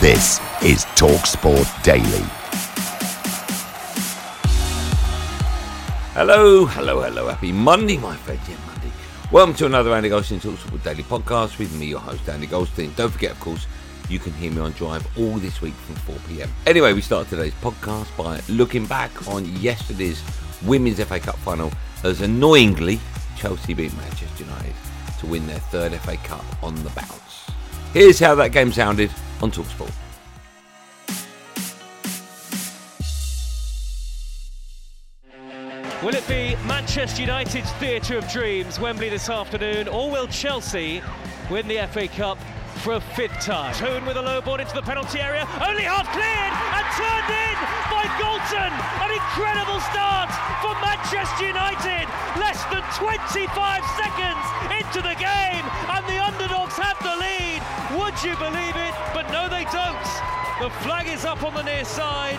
This is Talksport Daily. Hello, hello, hello. Happy Monday, my friend. Yeah, Monday. Welcome to another Andy Goldstein Talksport Daily podcast with me, your host, Andy Goldstein. Don't forget, of course, you can hear me on Drive all this week from 4 pm. Anyway, we start today's podcast by looking back on yesterday's Women's FA Cup final as annoyingly Chelsea beat Manchester United to win their third FA Cup on the bounce. Here's how that game sounded on Talksport. Will it be Manchester United's theatre of dreams, Wembley this afternoon, or will Chelsea win the FA Cup for a fifth time? Toone with a low ball into the penalty area, only half cleared and turned in by Galton. An incredible start for Manchester United. Less than 25 seconds into the game, and the underdogs have the lead. Would you believe it? But no, they don't. The flag is up on the near side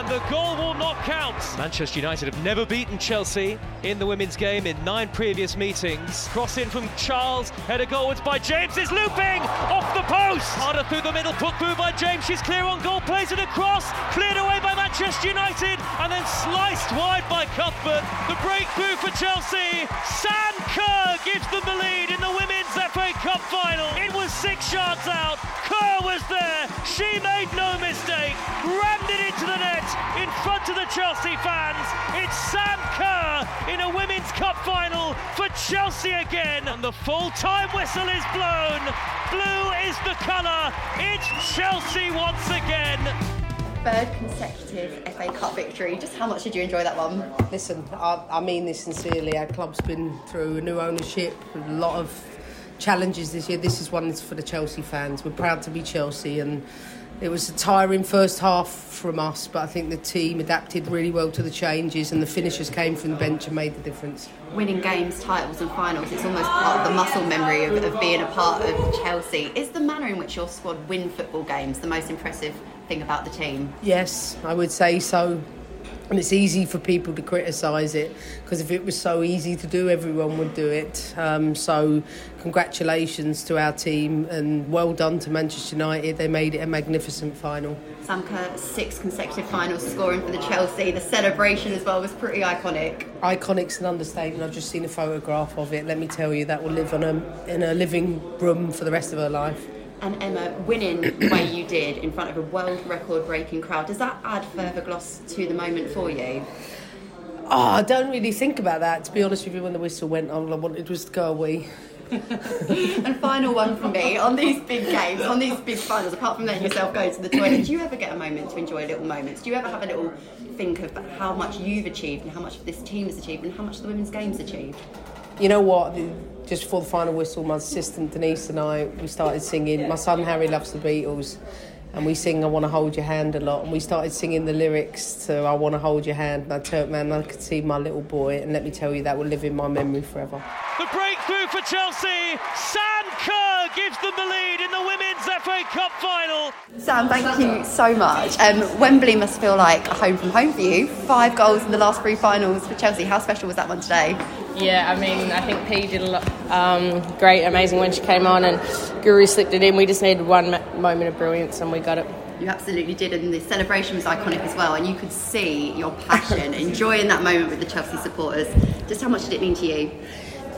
and the goal will not count. Manchester United have never beaten Chelsea in the women's game in nine previous meetings. Cross in from Charles, header goalwards by James is looping off the post. Harder through the middle, put through by James. She's clear on goal, plays it across, cleared away by Manchester United, and then sliced wide by Cuthbert. The breakthrough for Chelsea. Sam Kerr gives them the lead in the women's FA Cup final. It was six yards out. Kerr was there. She made no mistake. Rammed it into the net in front of the Chelsea fans. It's Sam Kerr in a Women's Cup final for Chelsea again. And the full time whistle is blown. Blue is the colour. It's Chelsea once again. Third consecutive FA Cup victory. Just how much did you enjoy that one? Listen, I, I mean this sincerely. Our club's been through a new ownership, a lot of challenges this year. This is one for the Chelsea fans. We're proud to be Chelsea and it was a tiring first half from us, but I think the team adapted really well to the changes, and the finishers came from the bench and made the difference. Winning games, titles, and finals, it's almost part of the muscle memory of, of being a part of Chelsea. Is the manner in which your squad win football games the most impressive thing about the team? Yes, I would say so. And it's easy for people to criticise it because if it was so easy to do, everyone would do it. Um, so, congratulations to our team and well done to Manchester United. They made it a magnificent final. Sam Kerr, six consecutive finals scoring for the Chelsea. The celebration as well was pretty iconic. Iconic's an understatement. I've just seen a photograph of it. Let me tell you, that will live on a, in a living room for the rest of her life and Emma winning the way you did in front of a world record breaking crowd, does that add further gloss to the moment for you? Oh, I don't really think about that. To be honest with you, when the whistle went, all I wanted was to go away. and final one from me on these big games, on these big finals. Apart from letting yourself go to the toilet, do you ever get a moment to enjoy little moments? Do you ever have a little think of how much you've achieved and how much this team has achieved and how much the women's games achieved? You know what? just before the final whistle, my assistant Denise and I we started singing. My son Harry loves the Beatles, and we sing "I Want to Hold Your Hand" a lot. And we started singing the lyrics to "I Want to Hold Your Hand." And I turned around and I could see my little boy, and let me tell you, that will live in my memory forever. The breakthrough for Chelsea. Sam Kerr gives them the lead in the Women's FA Cup final. Sam, thank you so much. Um, Wembley must feel like a home from home for you. Five goals in the last three finals for Chelsea. How special was that one today? Yeah, I mean, I think P did a lot, um, great, amazing when she came on, and Guro slipped it in. We just needed one moment of brilliance, and we got it. You absolutely did, and the celebration was iconic as well. And you could see your passion, enjoying that moment with the Chelsea supporters. Just how much did it mean to you?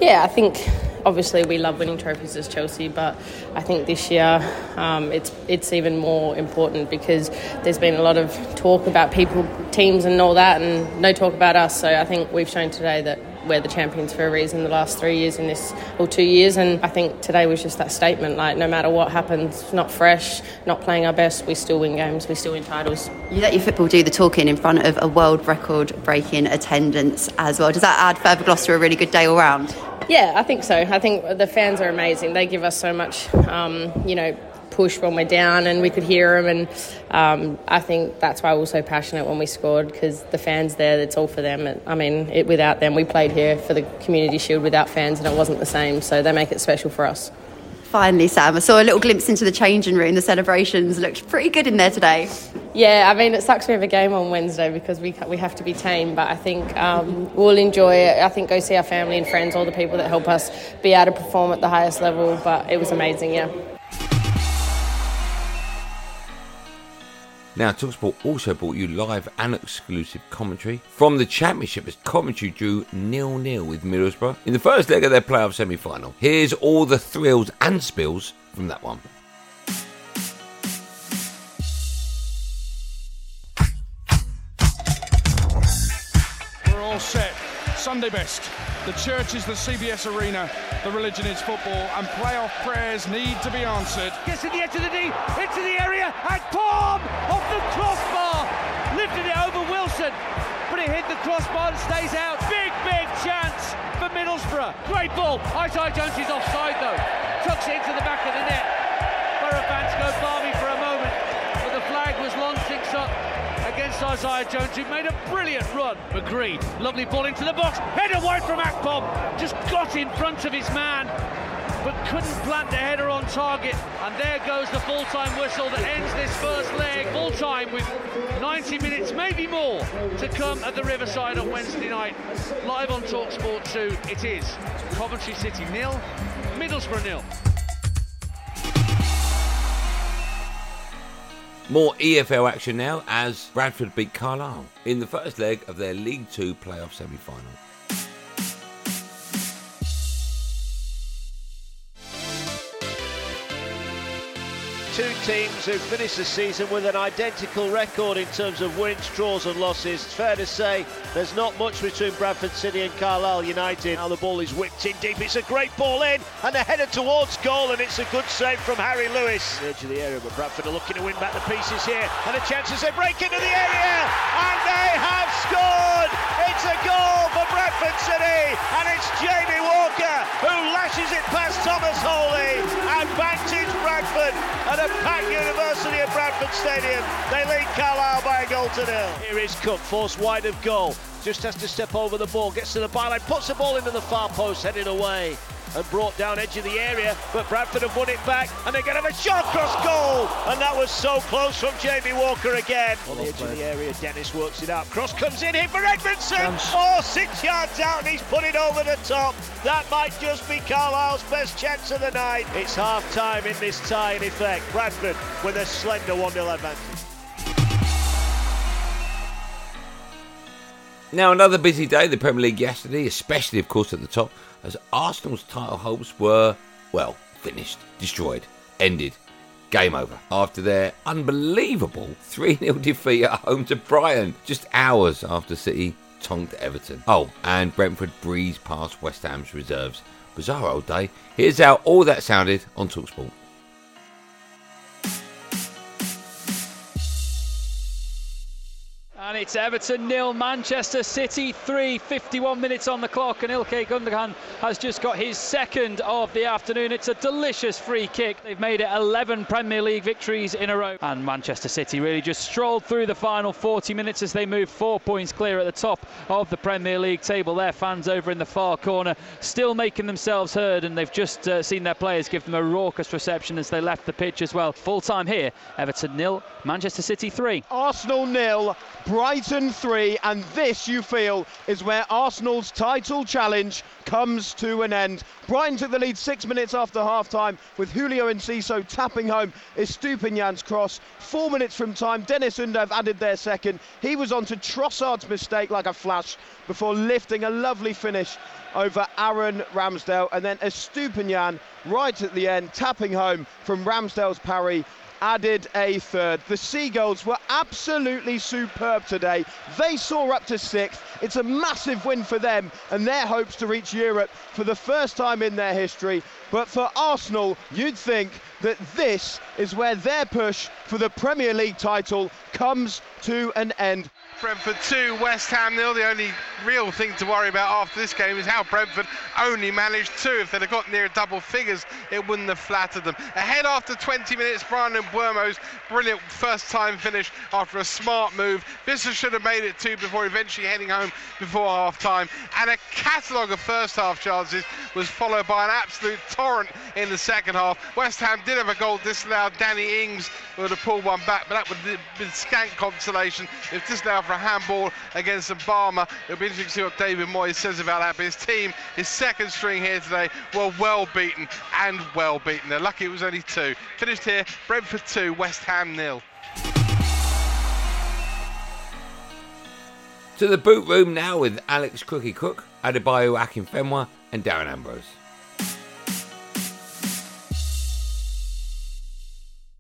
Yeah, I think obviously we love winning trophies as Chelsea, but I think this year um, it's it's even more important because there's been a lot of talk about people, teams, and all that, and no talk about us. So I think we've shown today that we're the champions for a reason the last three years in this or two years and I think today was just that statement like no matter what happens not fresh not playing our best we still win games we still win titles you let your football do the talking in front of a world record breaking attendance as well does that add further gloss to a really good day all round yeah, I think so. I think the fans are amazing. They give us so much, um, you know, push when we're down, and we could hear them. And um, I think that's why we were so passionate when we scored because the fans there, it's all for them. I mean, it, without them, we played here for the Community Shield without fans, and it wasn't the same. So they make it special for us. Finally, Sam, I saw a little glimpse into the changing room. The celebrations looked pretty good in there today. Yeah, I mean, it sucks we have a game on Wednesday because we we have to be tame, but I think um, we'll enjoy it. I think go see our family and friends, all the people that help us be able to perform at the highest level. But it was amazing, yeah. Now, Talksport also brought you live and exclusive commentary from the Championship as Coventry drew nil-nil with Middlesbrough in the first leg of their playoff semi-final. Here's all the thrills and spills from that one. We're all set. Sunday best. The church is the CBS arena. The religion is football, and playoff prayers need to be answered. Gets to the edge of the knee, into the area, and palm off the crossbar. Lifted it over Wilson, but it hit the crossbar and stays out. Big, big chance for Middlesbrough. Great ball. Isaiah Jones is offside though. Tucks it into the back of the net. Isaiah Jones, who made a brilliant run. McGree, lovely ball into the box, header wide from Akpom, just got in front of his man, but couldn't plant the header on target. And there goes the full-time whistle that ends this first leg. Full-time with 90 minutes, maybe more, to come at the Riverside on Wednesday night. Live on TalkSport 2, it is Coventry City nil, Middlesbrough nil. More EFL action now as Bradford beat Carlisle in the first leg of their League Two playoff semi final. Two teams who finished the season with an identical record in terms of wins, draws and losses. It's fair to say there's not much between Bradford City and Carlisle United. Now the ball is whipped in deep. It's a great ball in and the header towards goal and it's a good save from Harry Lewis. The edge of the area, but Bradford are looking to win back the pieces here and the chances they break into the area and have scored. It's a goal for Bradford City and it's Jamie Walker who lashes it past Tomas Holy and vantage Bradford at a packed University of Bradford Stadium. They lead Carlisle by a goal to nil. Here is Cook, forced wide of goal. Just has to step over the ball, gets to the byline, puts the ball into the far post, headed away and brought down edge of the area, but Bradford have won it back and they're going to have a shot cross goal, and that was so close from Jamie Walker again. On the edge of the area, Dennis works it out. Cross comes in here for Edmondson. Oh, six yards out, and he's put it over the top. That might just be Carlisle's best chance of the night. It's half time in this tie, in effect. Bradford with a slender 1 0 advantage. Now, another busy day, the Premier League yesterday, especially, of course, at the top, as Arsenal's title hopes were, well, finished, destroyed, ended, game over. After their unbelievable 3 0 defeat at home to Brighton, just hours after City tonked Everton. Oh, and Brentford breezed past West Ham's reserves. Bizarre old day. Here's how all that sounded on Talksport. And it's Everton nil, Manchester City 3, 51 minutes on the clock, and Ilkay Gundogan has just got his second of the afternoon. It's a delicious free kick. They've made it 11 Premier League victories in a row. And Manchester City really just strolled through the final 40 minutes as they move four points clear at the top of the Premier League table. Their fans over in the far corner still making themselves heard, and they've just uh, seen their players give them a raucous reception as they left the pitch as well. Full time here, Everton nil, Manchester City 3. Arsenal nil, Brighton 3, and this, you feel, is where Arsenal's title challenge comes to an end. Brighton took the lead six minutes after half time with Julio Enciso tapping home Estupiñán's cross. Four minutes from time, Deniz Undav added their second. He was on to Trossard's mistake like a flash before lifting a lovely finish over Aaron Ramsdale. And then Estupiñán right at the end, tapping home from Ramsdale's parry added a third. The Seagulls were absolutely superb today. They soar up to sixth. It's a massive win for them and their hopes to reach Europe for the first time in their history. But for Arsenal, you'd think that this is where their push for the Premier League title comes to an end. Brentford 2, West Ham nil. The only real thing to worry about after this game is how Brentford only managed two. If they'd have got near double figures, it wouldn't have flattered them. Ahead after 20 minutes, Bryan Mbeumo's brilliant first time finish after a smart move. Wissa should have made it two before eventually heading home before half time. And a catalogue of first half chances was followed by an absolute torrent in the second half. West Ham did have a goal disallowed. Danny Ings would have pulled one back, but that would have been scant consolation. If disallowed for a handball against Ogbonna. It'll be interesting to see what David Moyes says about that. But his team, his second string here today, were well beaten and well beaten. They're lucky it was only two. Finished here, Brentford 2, West Ham nil. To the boot room now with Alex Crookie Crook, Adebayo Akinfenwa, and Darren Ambrose.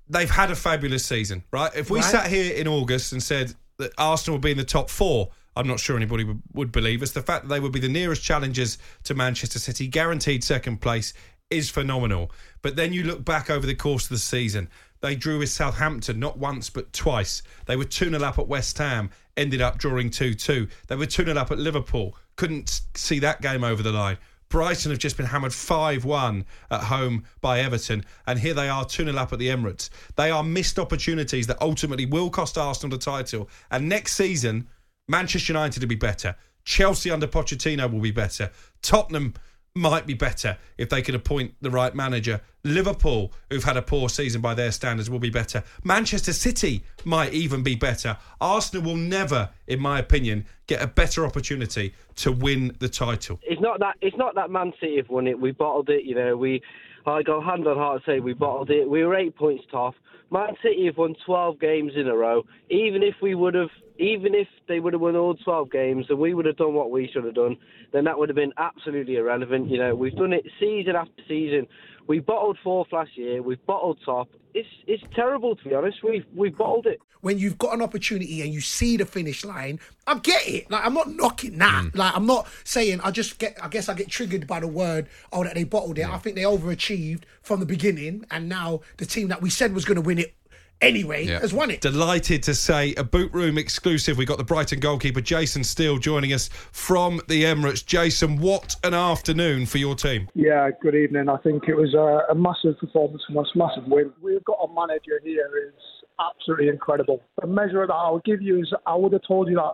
They've had a fabulous season, right? If we Right. sat here in August and said that Arsenal would be in the top four, I'm not sure anybody would, believe us. The fact that they would be the nearest challengers to Manchester City, guaranteed second place, is phenomenal. But then you look back over the course of the season. They drew with Southampton not once but twice. They were 2 0 up at West Ham, ended up drawing 2 2. They were 2 0 up at Liverpool, couldn't see that game over the line. Brighton have just been hammered 5 1 at home by Everton, and here they are 2 0 up at the Emirates. They are missed opportunities that ultimately will cost Arsenal the title. And next season, Manchester United will be better. Chelsea under Pochettino will be better. Tottenham might be better if they can appoint the right manager. Liverpool, who've had a poor season by their standards, will be better. Manchester City might even be better. Arsenal will never, in my opinion, get a better opportunity to win the title. It's not that it's not that Man City have won it. We bottled it. You know, we I go hand on heart say we bottled it. We were eight points off. Man City have won 12 games in a row. Even if we would have, even if they would have won all 12 games and we would have done what we should have done, then that would have been absolutely irrelevant. You know, we've done it season after season. We bottled fourth last year. We've bottled top. It's it's terrible to be honest. We've we've bottled it. when you've got an opportunity and you see the finish line, I get it. Like I'm not knocking that. Mm. Like I'm not saying I just get. I guess I get triggered by the word oh that they bottled it. I think they overachieved from the beginning, and now the team that we said was going to win it anyway has won it. Delighted to say a boot room exclusive. We've got the Brighton goalkeeper Jason Steele joining us from the Emirates. Jason, what an afternoon for your team. Yeah, good evening. I think it was a, a massive performance from us, massive win. We've got a manager here who's absolutely incredible. The measure that I'll give you is I would have told you that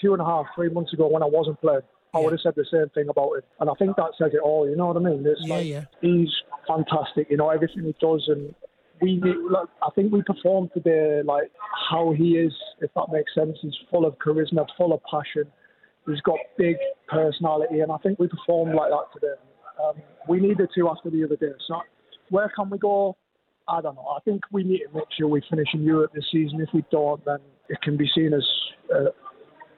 two and a half, three months ago when I wasn't playing. I would have said the same thing about him. And I think that says it all, you know what I mean? It's Yeah, like, yeah. He's fantastic, you know, everything he does. And we, like, I think we performed today like how he is, if that makes sense. He's full of charisma, full of passion. He's got big personality. And I think we performed like that today. Um, we needed to after the other day. So where can we go? I don't know. I think we need to make sure we finish in Europe this season. If we don't, then it can be seen as uh,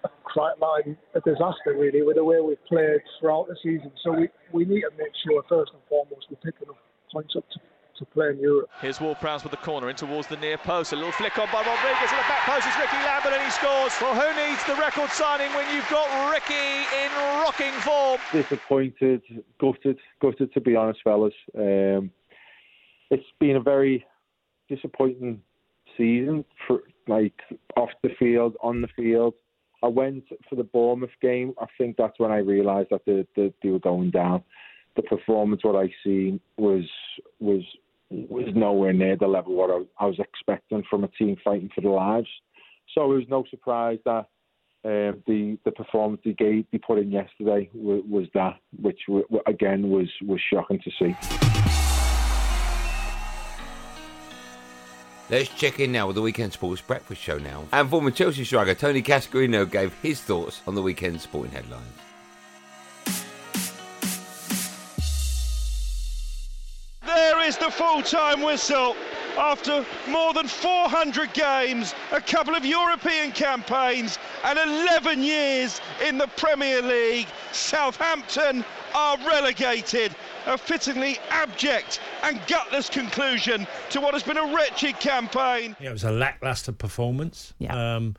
a, quite like a disaster, really, with the way we've played throughout the season. So we, we need to make sure, first and foremost, we're picking up points up to, to play in Europe. Here's Ward Prowse with the corner in towards the near post. A little flick on by Rodriguez at the back post. is Rickie Lambert and he scores. Well, who needs the record signing when you've got Rickie in rocking form? disappointed, gutted, gutted to be honest, fellas. Um, it's been a very disappointing season for like off the field, on the field. I went for the Bournemouth game. I think that's when I realised that they, they, they were going down. The performance, what I seen, was was was nowhere near the level what I, was expecting from a team fighting for their lives. So it was no surprise that um, the the performance they gave, put in yesterday was, that, which again was was shocking to see. Let's check in now with the Weekend Sports Breakfast Show now. And former Chelsea striker Tony Cascarino gave his thoughts on the weekend sporting headlines. Is the full time whistle. After more than 400 games, a couple of European campaigns, and 11 years in the Premier League, Southampton are relegated. A fittingly abject and gutless conclusion to what has been a wretched campaign. Yeah, it was a lackluster performance. Yeah. Um,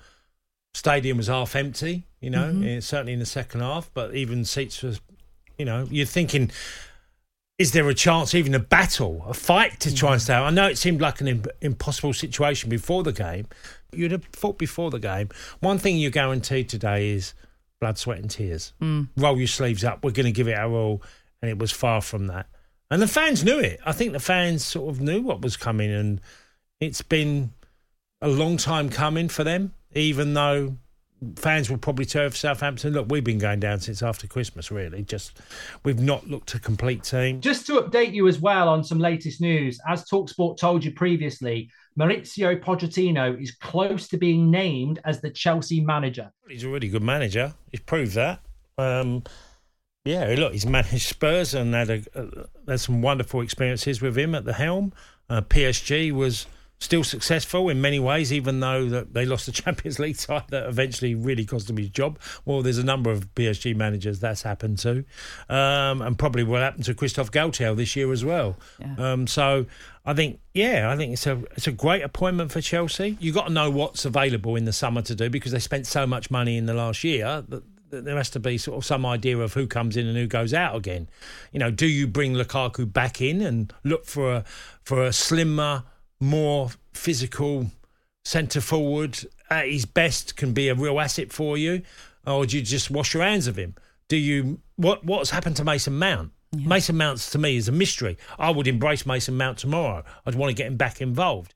stadium was half empty, you know, Mm-hmm. eh, certainly in the second half, but even seats was, you know, you're thinking, is there a chance, even a battle, a fight to try and stay? I know it seemed like an im- impossible situation before the game. You'd have thought before the game. One thing you're guaranteed today is blood, sweat, and tears. Mm. Roll your sleeves up. We're going to give it our all. And it was far from that. And the fans knew it. I think the fans sort of knew what was coming. And it's been a long time coming for them, even though fans will probably tell of Southampton, look, we've been going down since after Christmas, really. Just we've not looked a complete team. Just to update you as well on some latest news, as Talksport told you previously, Mauricio Pochettino is close to being named as the Chelsea manager. He's a really good manager. He's proved that. Um, yeah, look, he's managed Spurs and had a, uh, had some wonderful experiences with him at the helm. Uh, PSG was still successful in many ways, even though that they lost the Champions League tie that eventually really cost him his job. Well, there's a number of PSG managers that's happened to, um, and probably will happen to Christophe Galtier this year as well. Um, so I think, yeah, I think it's a it's a great appointment for Chelsea. You've got to know what's available in the summer to do because they spent so much money in the last year that that there has to be sort of some idea of who comes in and who goes out again. You know, do you bring Lukaku back in and look for a for a slimmer, more physical centre forward at his best can be a real asset for you, or do you just wash your hands of him? Do you what what's happened to Mason Mount? Mason Mount to me is a mystery. I would embrace Mason Mount tomorrow. I'd want to get him back involved.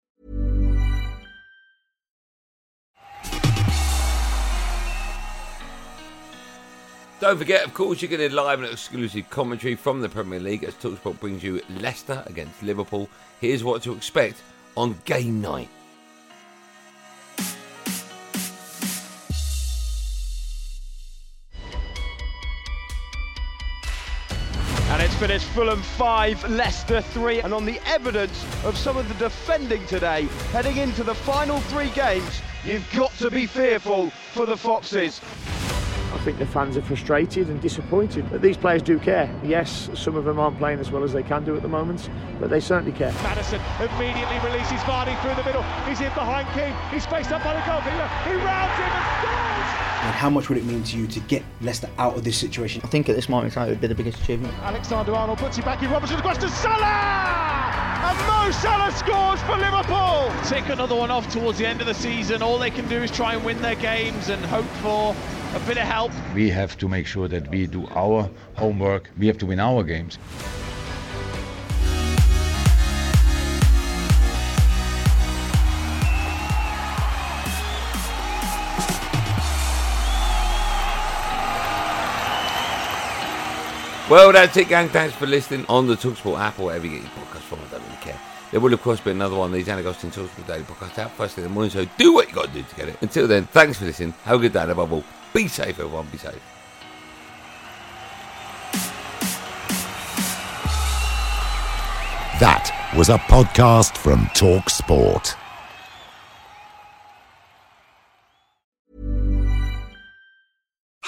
Don't forget, of course, you get a live and exclusive commentary from the Premier League as Talksport brings you Leicester against Liverpool. Here's what to expect on game night. And it's finished Fulham 5, Leicester 3. And on the evidence of some of the defending today, heading into the final three games, you've got to be fearful for the Foxes. I think the fans are frustrated and disappointed. But these players do care. Yes, some of them aren't playing as well as they can do at the moment, but they certainly care. Maddison immediately releases Vardy through the middle. He's in behind King. He's faced up by the goalkeeper. He rounds him and scores! And how much would it mean to you to get Leicester out of this situation? I think at this moment in time it would be the biggest achievement. Alexander Arnold puts it back in Robertson across to Salah! And Mo Salah scores for Liverpool! Take another one off towards the end of the season. All they can do is try and win their games and hope for a bit of help. We have to make sure that we do our homework. We have to win our games. Well, that's it, gang. Thanks for listening on the Talksport app or wherever you get your podcast from. I don't really care. There will, of course, be another one of these Anna Talksport Daily Podcast out first thing in the morning, so do what you got to do to get it. Until then, thanks for listening. Have a good day, and above all, be safe, everyone. Be safe. That was a podcast from Talk